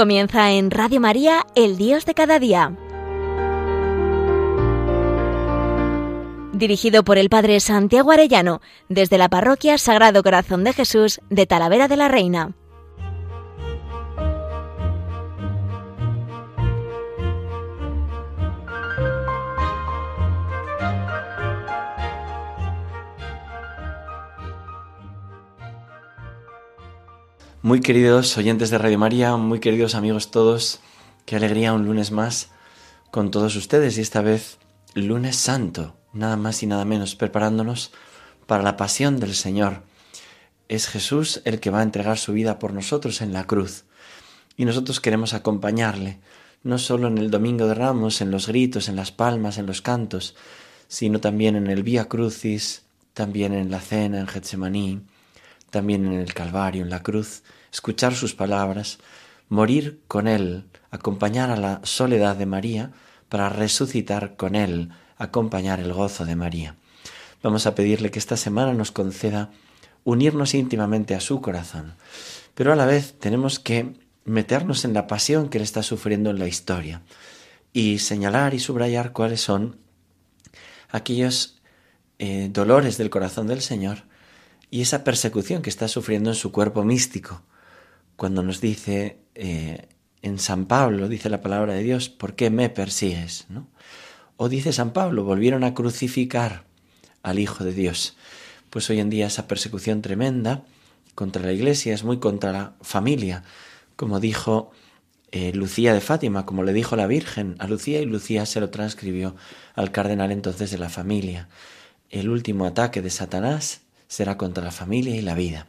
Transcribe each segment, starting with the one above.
Comienza en Radio María, El Dios de cada día. Dirigido por el Padre Santiago Arellano, desde la Parroquia Sagrado Corazón de Jesús de Talavera de la Reina. Muy queridos oyentes de Radio María, muy queridos amigos todos, qué alegría un lunes más con todos ustedes y esta vez lunes santo, nada más y nada menos, preparándonos para la pasión del Señor. Es Jesús el que va a entregar su vida por nosotros en la cruz y nosotros queremos acompañarle, no solo en el Domingo de Ramos, en los gritos, en las palmas, en los cantos, sino también en el Vía Crucis, también en la cena en Getsemaní, también en el Calvario, en la cruz, escuchar sus palabras, morir con Él, acompañar a la soledad de María, para resucitar con Él, acompañar el gozo de María. Vamos a pedirle que esta semana nos conceda unirnos íntimamente a su corazón, pero a la vez tenemos que meternos en la pasión que Él está sufriendo en la historia y señalar y subrayar cuáles son aquellos eh, dolores del corazón del Señor y esa persecución que está sufriendo en su cuerpo místico. Cuando nos dice eh, en San Pablo, dice la palabra de Dios, ¿por qué me persigues? ¿No? O dice San Pablo, volvieron a crucificar al Hijo de Dios. Pues hoy en día esa persecución tremenda contra la Iglesia es muy contra la familia, como dijo eh, Lucía de Fátima, como le dijo la Virgen a Lucía y Lucía se lo transcribió al cardenal entonces de la familia. El último ataque de Satanás será contra la familia y la vida.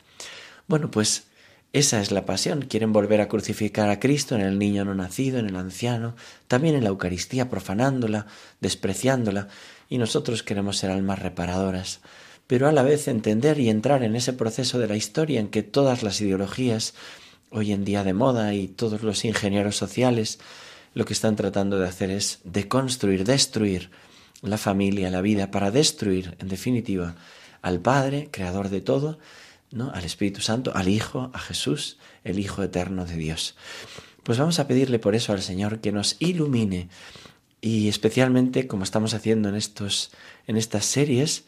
Bueno, pues esa es la pasión. Quieren volver a crucificar a Cristo en el niño no nacido, en el anciano, también en la Eucaristía, profanándola, despreciándola, y nosotros queremos ser almas reparadoras, pero a la vez entender y entrar en ese proceso de la historia en que todas las ideologías, hoy en día de moda, y todos los ingenieros sociales, lo que están tratando de hacer es deconstruir, destruir la familia, la vida, para destruir, en definitiva, al Padre, creador de todo, ¿no? al Espíritu Santo, al Hijo, a Jesús, el Hijo eterno de Dios. Pues vamos a pedirle por eso al Señor que nos ilumine y especialmente como estamos haciendo en estos en estas series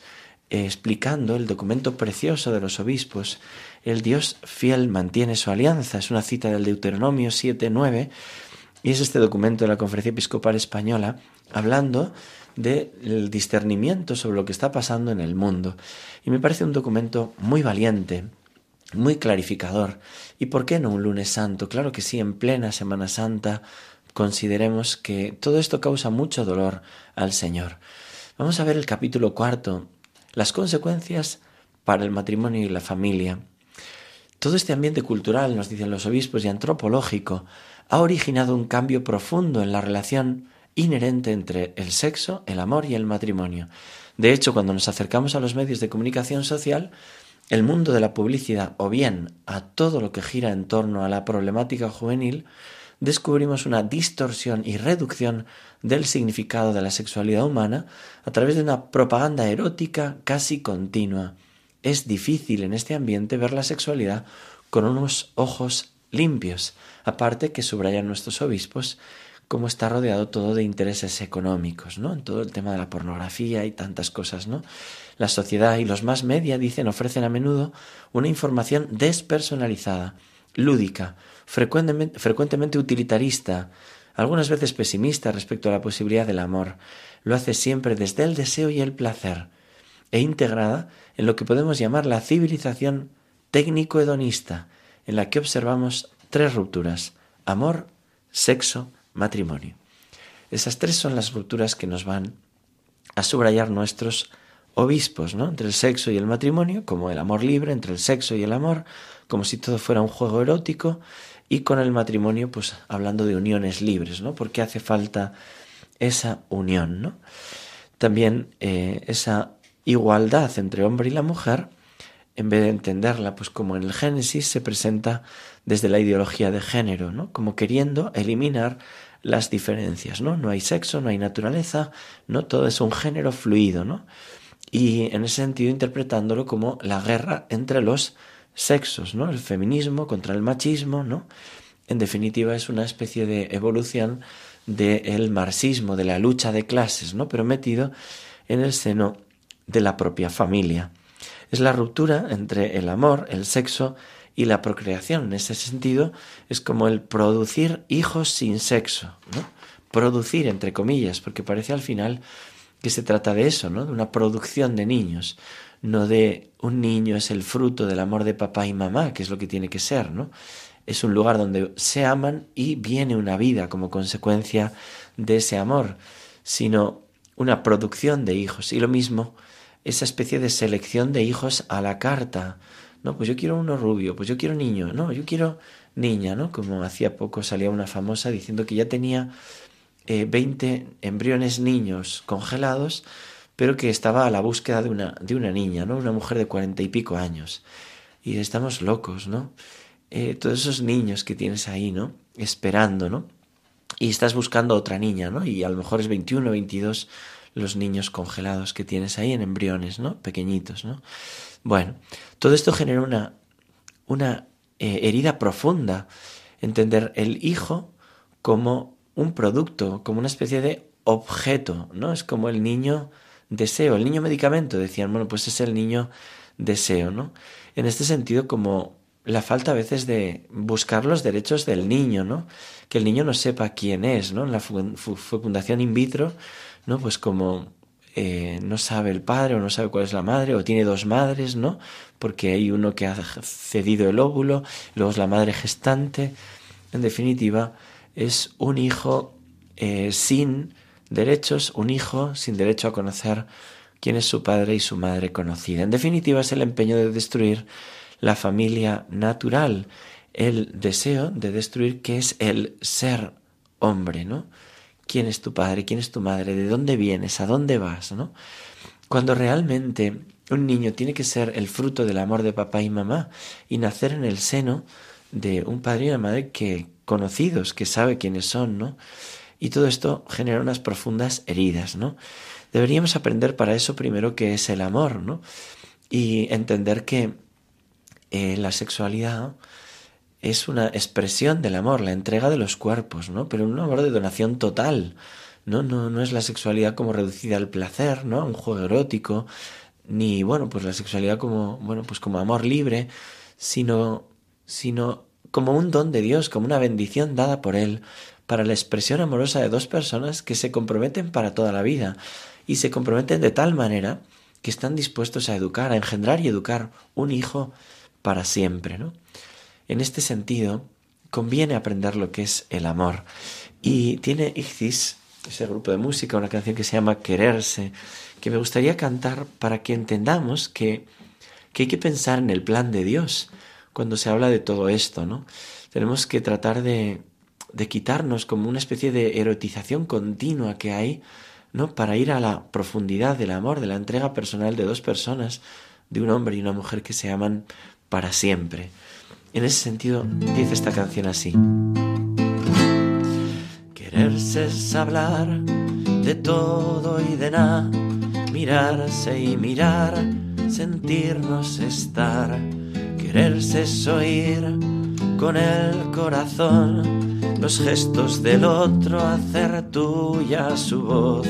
eh, explicando el documento precioso de los obispos, el Dios fiel mantiene su alianza, es una cita del Deuteronomio 7:9 y es este documento de la Conferencia Episcopal Española hablando del discernimiento sobre lo que está pasando en el mundo. Y me parece un documento muy valiente, muy clarificador. ¿Y por qué no un lunes santo? Claro que sí, en plena Semana Santa consideremos que todo esto causa mucho dolor al Señor. Vamos a ver el capítulo cuarto, las consecuencias para el matrimonio y la familia. Todo este ambiente cultural, nos dicen los obispos, y antropológico, ha originado un cambio profundo en la relación inherente entre el sexo, el amor y el matrimonio. De hecho, cuando nos acercamos a los medios de comunicación social, el mundo de la publicidad o bien a todo lo que gira en torno a la problemática juvenil, descubrimos una distorsión y reducción del significado de la sexualidad humana a través de una propaganda erótica casi continua. Es difícil en este ambiente ver la sexualidad con unos ojos limpios, aparte que subrayan nuestros obispos cómo está rodeado todo de intereses económicos, ¿no? En todo el tema de la pornografía y tantas cosas, ¿no? La sociedad y los más media, dicen, ofrecen a menudo una información despersonalizada, lúdica, frecuentemente, frecuentemente utilitarista, algunas veces pesimista respecto a la posibilidad del amor. Lo hace siempre desde el deseo y el placer, e integrada en lo que podemos llamar la civilización técnico-hedonista, en la que observamos tres rupturas, amor, sexo matrimonio. Esas tres son las rupturas que nos van a subrayar nuestros obispos, ¿no? Entre el sexo y el matrimonio, como el amor libre, entre el sexo y el amor, como si todo fuera un juego erótico, y con el matrimonio, pues hablando de uniones libres, ¿no? Porque hace falta esa unión, ¿no? También eh, esa igualdad entre hombre y la mujer, en vez de entenderla, pues como en el Génesis se presenta desde la ideología de género, ¿no? Como queriendo eliminar las diferencias, ¿no? No hay sexo, no hay naturaleza, no todo es un género fluido, ¿no? Y en ese sentido interpretándolo como la guerra entre los sexos, ¿no? El feminismo contra el machismo, ¿no? en definitiva es una especie de evolución del marxismo, de la lucha de clases, ¿no? pero metido en el seno de la propia familia. Es la ruptura entre el amor, el sexo y la procreación. En ese sentido, es como el producir hijos sin sexo, ¿no? Producir, entre comillas, porque parece al final que se trata de eso, ¿no? De una producción de niños, no de un niño es el fruto del amor de papá y mamá, que es lo que tiene que ser, ¿no? Es un lugar donde se aman y viene una vida como consecuencia de ese amor, sino una producción de hijos. Y lo mismo, esa especie de selección de hijos a la carta, no, pues yo quiero uno rubio, pues yo quiero niño, no, yo quiero niña, ¿no? Como hacía poco salía una famosa diciendo que ya tenía eh, 20 embriones niños congelados, pero que estaba a la búsqueda de una, de una niña, ¿no? Una mujer de cuarenta y pico años. Y estamos locos, ¿no? Eh, todos esos niños que tienes ahí, ¿no? Esperando, ¿no? Y estás buscando otra niña, ¿no? Y a lo mejor es 21 o 22 los niños congelados que tienes ahí en embriones, ¿no? Pequeñitos, ¿no? Bueno, todo esto genera una, una eh, herida profunda. Entender el hijo como un producto, como una especie de objeto, ¿no? Es como el niño deseo, el niño medicamento, decían, bueno, pues es el niño deseo, ¿no? En este sentido, como la falta a veces de buscar los derechos del niño, ¿no? Que el niño no sepa quién es, ¿no? En la fecundación in vitro, ¿no? Pues como eh, no sabe el padre o no sabe cuál es la madre o tiene dos madres, ¿no? Porque hay uno que ha cedido el óvulo, luego es la madre gestante. En definitiva, es un hijo eh, sin derechos, un hijo sin derecho a conocer quién es su padre y su madre conocida. En definitiva, es el empeño de destruir la familia natural, el deseo de destruir que es el ser hombre, ¿no? Quién es tu padre, quién es tu madre, de dónde vienes, a dónde vas, ¿no? Cuando realmente un niño tiene que ser el fruto del amor de papá y mamá y nacer en el seno de un padre y una madre que conocidos, que sabe quiénes son, ¿no? Y todo esto genera unas profundas heridas, ¿no? Deberíamos aprender para eso primero qué es el amor, ¿no? Y entender que eh, la sexualidad es una expresión del amor, la entrega de los cuerpos, ¿no? Pero un amor de donación total, ¿no? No, no es la sexualidad como reducida al placer, ¿no? A un juego erótico, ni, bueno, pues la sexualidad como, bueno, pues como amor libre, sino, sino como un don de Dios, como una bendición dada por Él para la expresión amorosa de dos personas que se comprometen para toda la vida y se comprometen de tal manera que están dispuestos a educar, a engendrar y educar un hijo para siempre, ¿no? En este sentido, conviene aprender lo que es el amor. Y tiene Ixis, ese grupo de música, una canción que se llama Quererse, que me gustaría cantar para que entendamos que, que hay que pensar en el plan de Dios cuando se habla de todo esto, ¿no? Tenemos que tratar de, de quitarnos como una especie de erotización continua que hay, ¿no? Para ir a la profundidad del amor, de la entrega personal de dos personas, de un hombre y una mujer que se aman para siempre. En ese sentido, dice esta canción así. Quererse es hablar de todo y de nada, mirarse y mirar, sentirnos estar. Quererse es oír con el corazón los gestos del otro, hacer tuya su voz.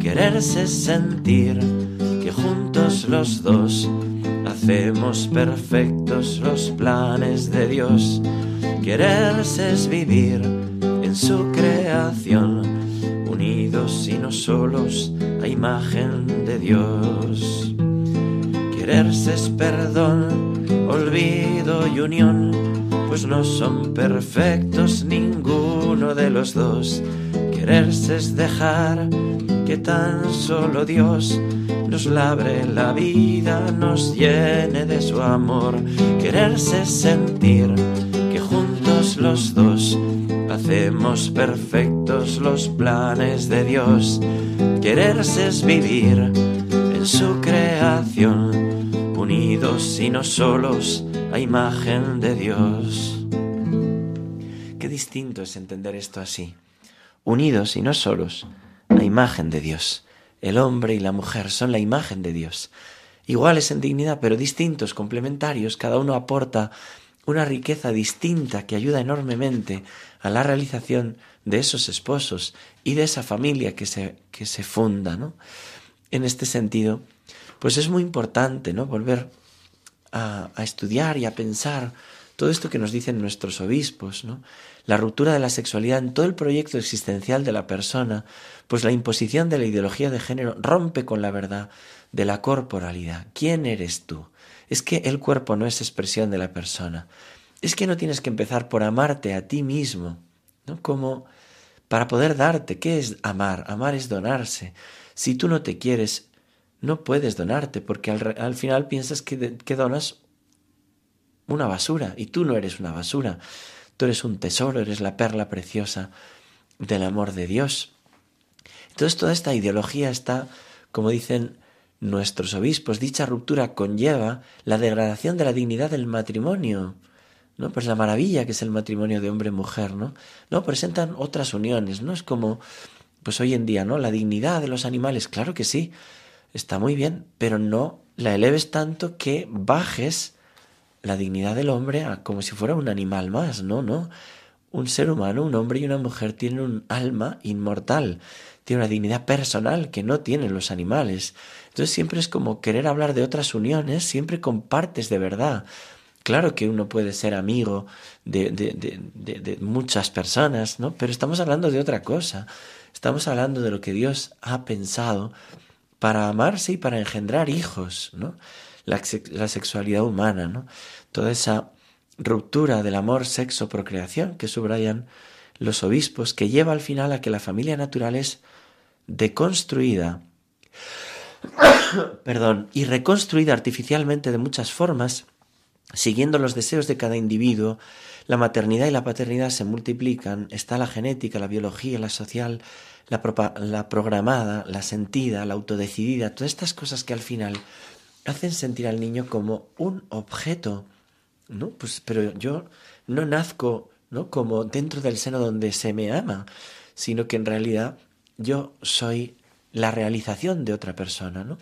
Quererse es sentir que juntos los dos hacemos perfectos los planes de Dios. Quererse es vivir en su creación, unidos y no solos a imagen de Dios. Quererse es perdón, olvido y unión, pues no son perfectos ninguno de los dos. Quererse es dejar que tan solo Dios nos labre la vida, nos llene de su amor. Quererse sentir que juntos los dos hacemos perfectos los planes de Dios. Quererse es vivir en su creación, unidos y no solos a imagen de Dios. Qué distinto es entender esto así, unidos y no solos la imagen de Dios. El hombre y la mujer son la imagen de Dios. Iguales en dignidad, pero distintos, complementarios, cada uno aporta una riqueza distinta que ayuda enormemente a la realización de esos esposos y de esa familia que se, que se funda, ¿no? En este sentido, pues es muy importante, ¿no? Volver a, a estudiar y a pensar todo esto que nos dicen nuestros obispos. La ruptura de la sexualidad en todo el proyecto existencial de la persona, pues la imposición de la ideología de género rompe con la verdad de la corporalidad. ¿Quién eres tú? Es que el cuerpo no es expresión de la persona. Es que no tienes que empezar por amarte a ti mismo, ¿no? Como para poder darte. ¿Qué es amar? Amar es donarse. Si tú no te quieres, no puedes donarte, porque al, final piensas que, que donas una basura, y tú no eres una basura. Tú eres un tesoro, eres la perla preciosa del amor de Dios. Entonces toda esta ideología está, como dicen nuestros obispos, dicha ruptura conlleva la degradación de la dignidad del matrimonio. ¿no? Pues la maravilla que es el matrimonio de hombre-mujer, ¿no? No, presentan otras uniones, ¿no? Es como, pues hoy en día, ¿no? La dignidad de los animales, claro que sí, está muy bien, pero no la eleves tanto que bajes la dignidad del hombre como si fuera un animal más, no, no. Un ser humano, un hombre y una mujer tienen un alma inmortal, tiene una dignidad personal que no tienen los animales. Entonces siempre es como querer hablar de otras uniones, siempre con partes de verdad. Claro que uno puede ser amigo de, de, de, de, muchas personas, ¿no? Pero estamos hablando de otra cosa. Estamos hablando de lo que Dios ha pensado para amarse y para engendrar hijos, ¿no? La, sexualidad humana, ¿no? Toda esa ruptura del amor, sexo, procreación que subrayan los obispos, que lleva al final a que la familia natural es deconstruida, perdón, y reconstruida artificialmente de muchas formas, Siguiendo los deseos de cada individuo, la maternidad y la paternidad se multiplican, está la genética, la biología, la social, la, la, programada, la sentida, la autodecidida, todas estas cosas que al final hacen sentir al niño como un objeto, ¿no? Pues, pero yo no nazco, ¿no? Como dentro del seno donde se me ama, sino que en realidad yo soy la realización de otra persona, ¿no?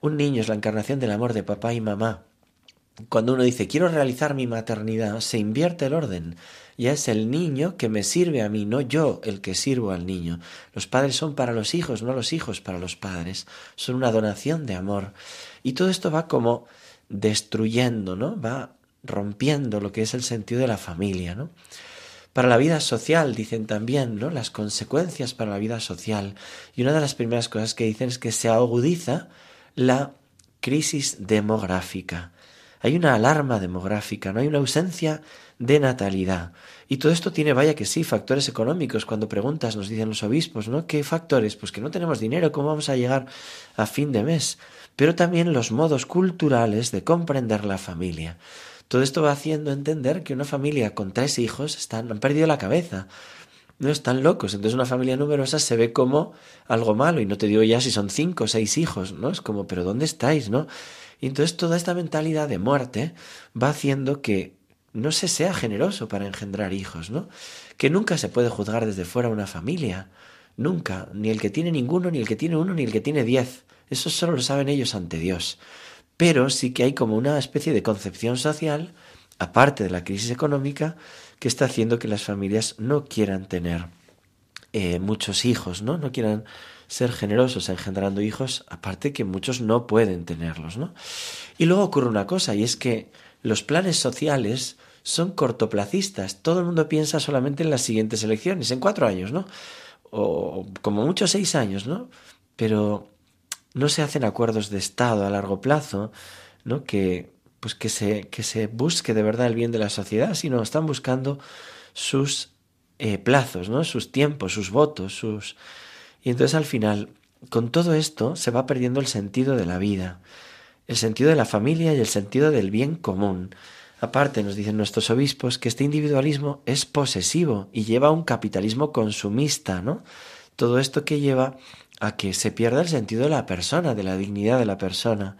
Un niño es la encarnación del amor de papá y mamá, cuando uno dice quiero realizar mi maternidad, se invierte el orden. Ya es el niño que me sirve a mí, no yo el que sirvo al niño. Los padres son para los hijos, no los hijos para los padres. Son una donación de amor. Y todo esto va como destruyendo, ¿no? Va rompiendo lo que es el sentido de la familia, ¿no? Para la vida social, dicen también, ¿no? Las consecuencias para la vida social. Y una de las primeras cosas que dicen es que se agudiza la crisis demográfica hay una alarma demográfica, no hay una ausencia de natalidad. Y todo esto tiene, vaya que sí, factores económicos. Cuando preguntas, nos dicen los obispos, ¿no? ¿Qué factores? Pues que no tenemos dinero, ¿cómo vamos a llegar a fin de mes? Pero también los modos culturales de comprender la familia. Todo esto va haciendo entender que una familia con tres hijos están, han perdido la cabeza. No están locos. Entonces una familia numerosa se ve como algo malo. Y no te digo ya si son cinco o seis hijos, ¿no? Es como, pero ¿dónde estáis, no? Y entonces toda esta mentalidad de muerte va haciendo que no se sea generoso para engendrar hijos, ¿no? Que nunca se puede juzgar desde fuera una familia. Nunca. Ni el que tiene ninguno, ni el que tiene uno, ni el que tiene diez. Eso solo lo saben ellos ante Dios. Pero sí que hay como una especie de concepción social, aparte de la crisis económica, que está haciendo que las familias no quieran tener eh, muchos hijos, ¿no? No quieran ser generosos engendrando hijos, aparte que muchos no pueden tenerlos, ¿no? Y luego ocurre una cosa, y es que los planes sociales son cortoplacistas. Todo el mundo piensa solamente en las siguientes elecciones, en cuatro años, ¿no? O como mucho seis años, ¿no? Pero no se hacen acuerdos de Estado a largo plazo, ¿no? Que, pues que se, que se busque de verdad el bien de la sociedad, sino están buscando sus eh, plazos, ¿no? Sus tiempos, sus votos, sus y entonces al final, con todo esto, se va perdiendo el sentido de la vida, el sentido de la familia y el sentido del bien común. Aparte, nos dicen nuestros obispos que este individualismo es posesivo y lleva a un capitalismo consumista, ¿no? Todo esto que lleva a que se pierda el sentido de la persona, de la dignidad de la persona.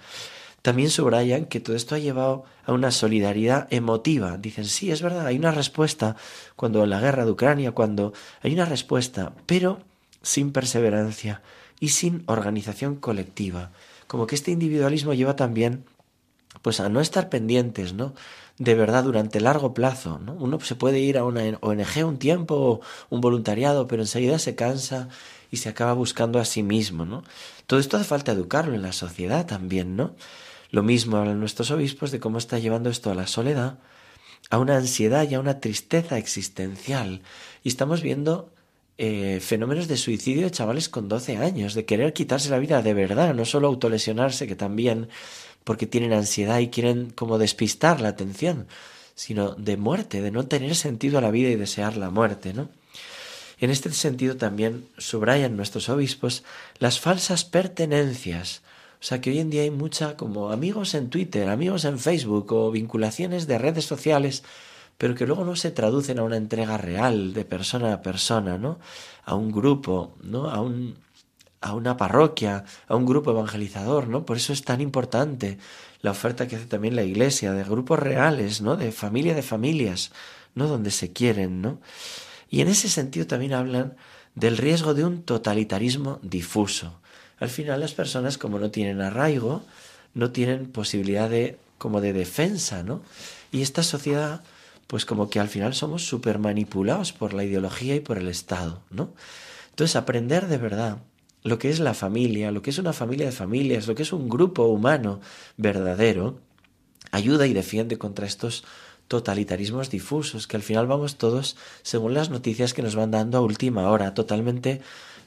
También subrayan que todo esto ha llevado a una solidaridad emotiva. Dicen, sí, es verdad, hay una respuesta cuando la guerra de Ucrania, cuando hay una respuesta, pero sin perseverancia y sin organización colectiva. Como que este individualismo lleva también pues a no estar pendientes, ¿no? De verdad durante largo plazo, ¿no? Uno se puede ir a una ONG un tiempo, un voluntariado, pero enseguida se cansa y se acaba buscando a sí mismo, ¿no? Todo esto hace falta educarlo en la sociedad también, ¿no? Lo mismo hablan nuestros obispos de cómo está llevando esto a la soledad, a una ansiedad y a una tristeza existencial. Y estamos viendo eh, fenómenos de suicidio de chavales con 12 años, de querer quitarse la vida de verdad, no solo autolesionarse, que también porque tienen ansiedad y quieren como despistar la atención, sino de muerte, de no tener sentido a la vida y desear la muerte, ¿no? En este sentido también subrayan nuestros obispos las falsas pertenencias, o sea que hoy en día hay mucha como amigos en Twitter, amigos en Facebook o vinculaciones de redes sociales, pero que luego no se traducen a una entrega real de persona a persona, ¿no? A un grupo, ¿no? A un a una parroquia, a un grupo evangelizador, ¿no? Por eso es tan importante la oferta que hace también la Iglesia de grupos reales, ¿no? De familia de familias, ¿no? Donde se quieren, ¿no? Y en ese sentido también hablan del riesgo de un totalitarismo difuso. Al final las personas como no tienen arraigo, no tienen posibilidad de como de defensa, ¿no? Y esta sociedad pues como que al final somos súper manipulados por la ideología y por el Estado, ¿no? Entonces aprender de verdad lo que es la familia, lo que es una familia de familias, lo que es un grupo humano verdadero, ayuda y defiende contra estos totalitarismos difusos, que al final vamos todos, según las noticias que nos van dando a última hora, totalmente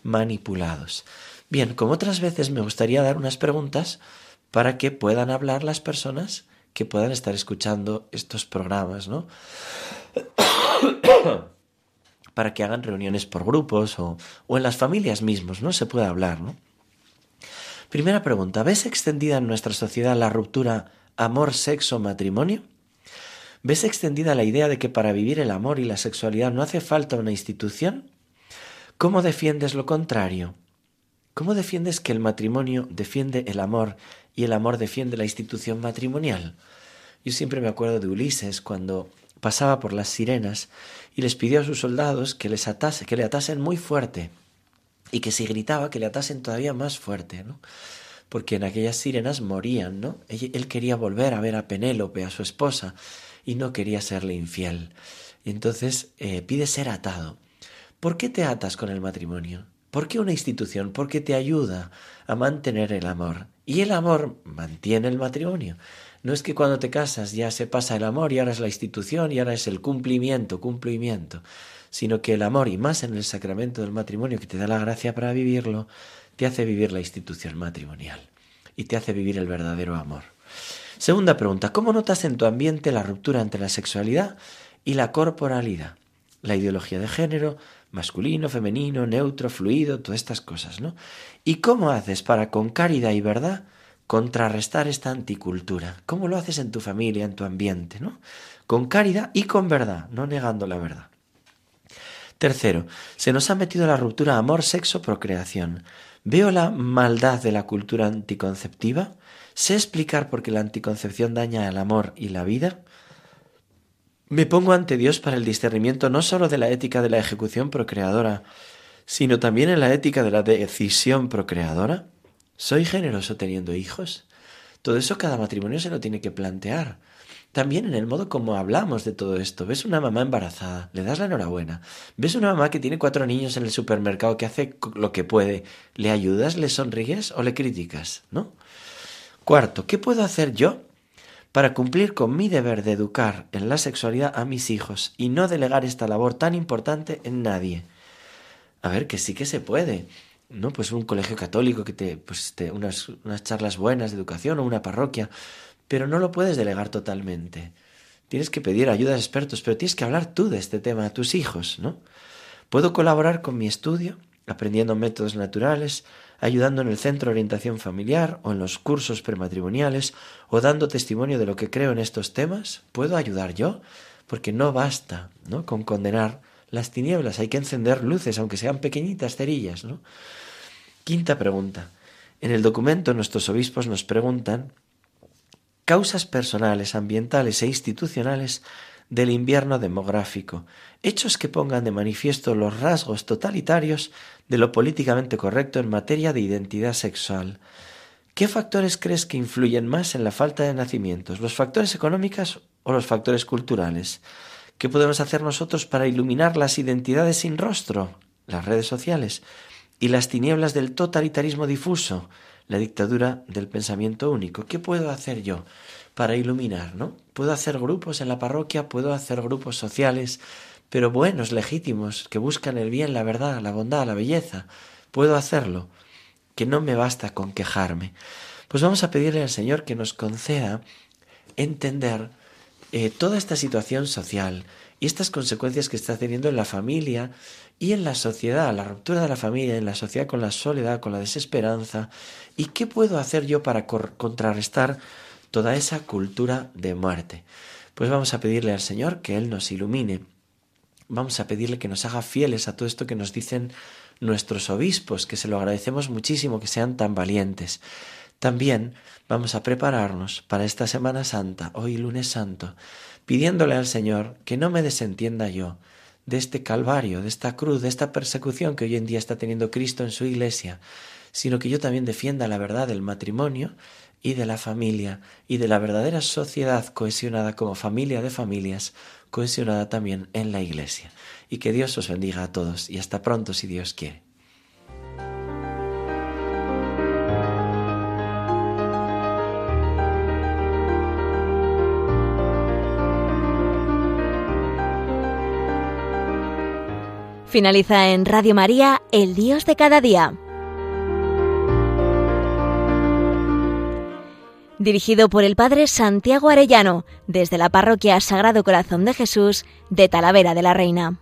manipulados. Bien, como otras veces me gustaría dar unas preguntas para que puedan hablar las personas que puedan estar escuchando estos programas, ¿no? para que hagan reuniones por grupos o, o en las familias mismos, ¿no? Se puede hablar, ¿no? Primera pregunta, ¿ves extendida en nuestra sociedad la ruptura amor, sexo, matrimonio? ¿Ves extendida la idea de que para vivir el amor y la sexualidad no hace falta una institución? ¿Cómo defiendes lo contrario? ¿Cómo defiendes que el matrimonio defiende el amor y el amor defiende la institución matrimonial? Yo siempre me acuerdo de Ulises cuando pasaba por las sirenas y les pidió a sus soldados que les atase, que le atasen muy fuerte y que si gritaba que le atasen todavía más fuerte, ¿no? Porque en aquellas sirenas morían, ¿no? Él quería volver a ver a Penélope, a su esposa, y no quería serle infiel. Y entonces eh, pide ser atado. ¿Por qué te atas con el matrimonio? ¿Por qué una institución? Porque te ayuda a mantener el amor. Y el amor mantiene el matrimonio. No es que cuando te casas ya se pasa el amor y ahora es la institución y ahora es el cumplimiento, cumplimiento, sino que el amor, y más en el sacramento del matrimonio que te da la gracia para vivirlo, te hace vivir la institución matrimonial y te hace vivir el verdadero amor. Segunda pregunta, ¿cómo notas en tu ambiente la ruptura entre la sexualidad y la corporalidad? La ideología de género, masculino, femenino, neutro, fluido, todas estas cosas, ¿no? ¿Y cómo haces para con caridad y verdad contrarrestar esta anticultura? ¿Cómo lo haces en tu familia, en tu ambiente, ¿no? Con caridad y con verdad, no negando la verdad. Tercero, se nos ha metido la ruptura amor, sexo, procreación. ¿Veo la maldad de la cultura anticonceptiva? ¿Sé explicar por qué la anticoncepción daña el amor y la vida? Me pongo ante Dios para el discernimiento no sólo de la ética de la ejecución procreadora, sino también en la ética de la decisión procreadora. ¿Soy generoso teniendo hijos? Todo eso cada matrimonio se lo tiene que plantear. También en el modo como hablamos de todo esto. Ves una mamá embarazada, le das la enhorabuena. Ves una mamá que tiene cuatro niños en el supermercado que hace lo que puede. ¿Le ayudas, le sonríes o le criticas? ¿No? Cuarto, ¿qué puedo hacer yo para cumplir con mi deber de educar en la sexualidad a mis hijos y no delegar esta labor tan importante en nadie? A ver, que sí que se puede. ¿No? Pues un colegio católico que te, pues te, unas, unas charlas buenas de educación o una parroquia, pero no lo puedes delegar totalmente. Tienes que pedir ayuda a expertos, pero tienes que hablar tú de este tema a tus hijos, ¿no? Puedo colaborar con mi estudio, aprendiendo métodos naturales, ayudando en el centro de orientación familiar o en los cursos prematrimoniales o dando testimonio de lo que creo en estos temas? ¿Puedo ayudar yo? Porque no basta, ¿no? con condenar las tinieblas, hay que encender luces, aunque sean pequeñitas cerillas, ¿no? Quinta pregunta. En el documento nuestros obispos nos preguntan causas personales, ambientales e institucionales del invierno demográfico, hechos que pongan de manifiesto los rasgos totalitarios de lo políticamente correcto en materia de identidad sexual. ¿Qué factores crees que influyen más en la falta de nacimientos? ¿Los factores económicos o los factores culturales? ¿Qué podemos hacer nosotros para iluminar las identidades sin rostro? Las redes sociales y las tinieblas del totalitarismo difuso, la dictadura del pensamiento único. ¿Qué puedo hacer yo para iluminar, no? Puedo hacer grupos en la parroquia, puedo hacer grupos sociales, pero buenos, legítimos, que buscan el bien, la verdad, la bondad, la belleza. Puedo hacerlo que no me basta con quejarme. Pues vamos a pedirle al Señor que nos conceda entender eh, toda esta situación social y estas consecuencias que está teniendo en la familia y en la sociedad, la ruptura de la familia, en la sociedad con la soledad, con la desesperanza, y qué puedo hacer yo para contrarrestar toda esa cultura de muerte. Pues vamos a pedirle al Señor que Él nos ilumine, vamos a pedirle que nos haga fieles a todo esto que nos dicen nuestros obispos, que se lo agradecemos muchísimo que sean tan valientes. También vamos a prepararnos para esta Semana Santa, hoy lunes santo, pidiéndole al Señor que no me desentienda yo de este calvario, de esta cruz, de esta persecución que hoy en día está teniendo Cristo en su iglesia, sino que yo también defienda la verdad del matrimonio y de la familia y de la verdadera sociedad cohesionada como familia de familias, cohesionada también en la iglesia y que Dios os bendiga a todos y hasta pronto si Dios quiere. Finaliza en Radio María, El Dios de cada día. Dirigido por el Padre Santiago Arellano, desde la Parroquia Sagrado Corazón de Jesús de Talavera de la Reina.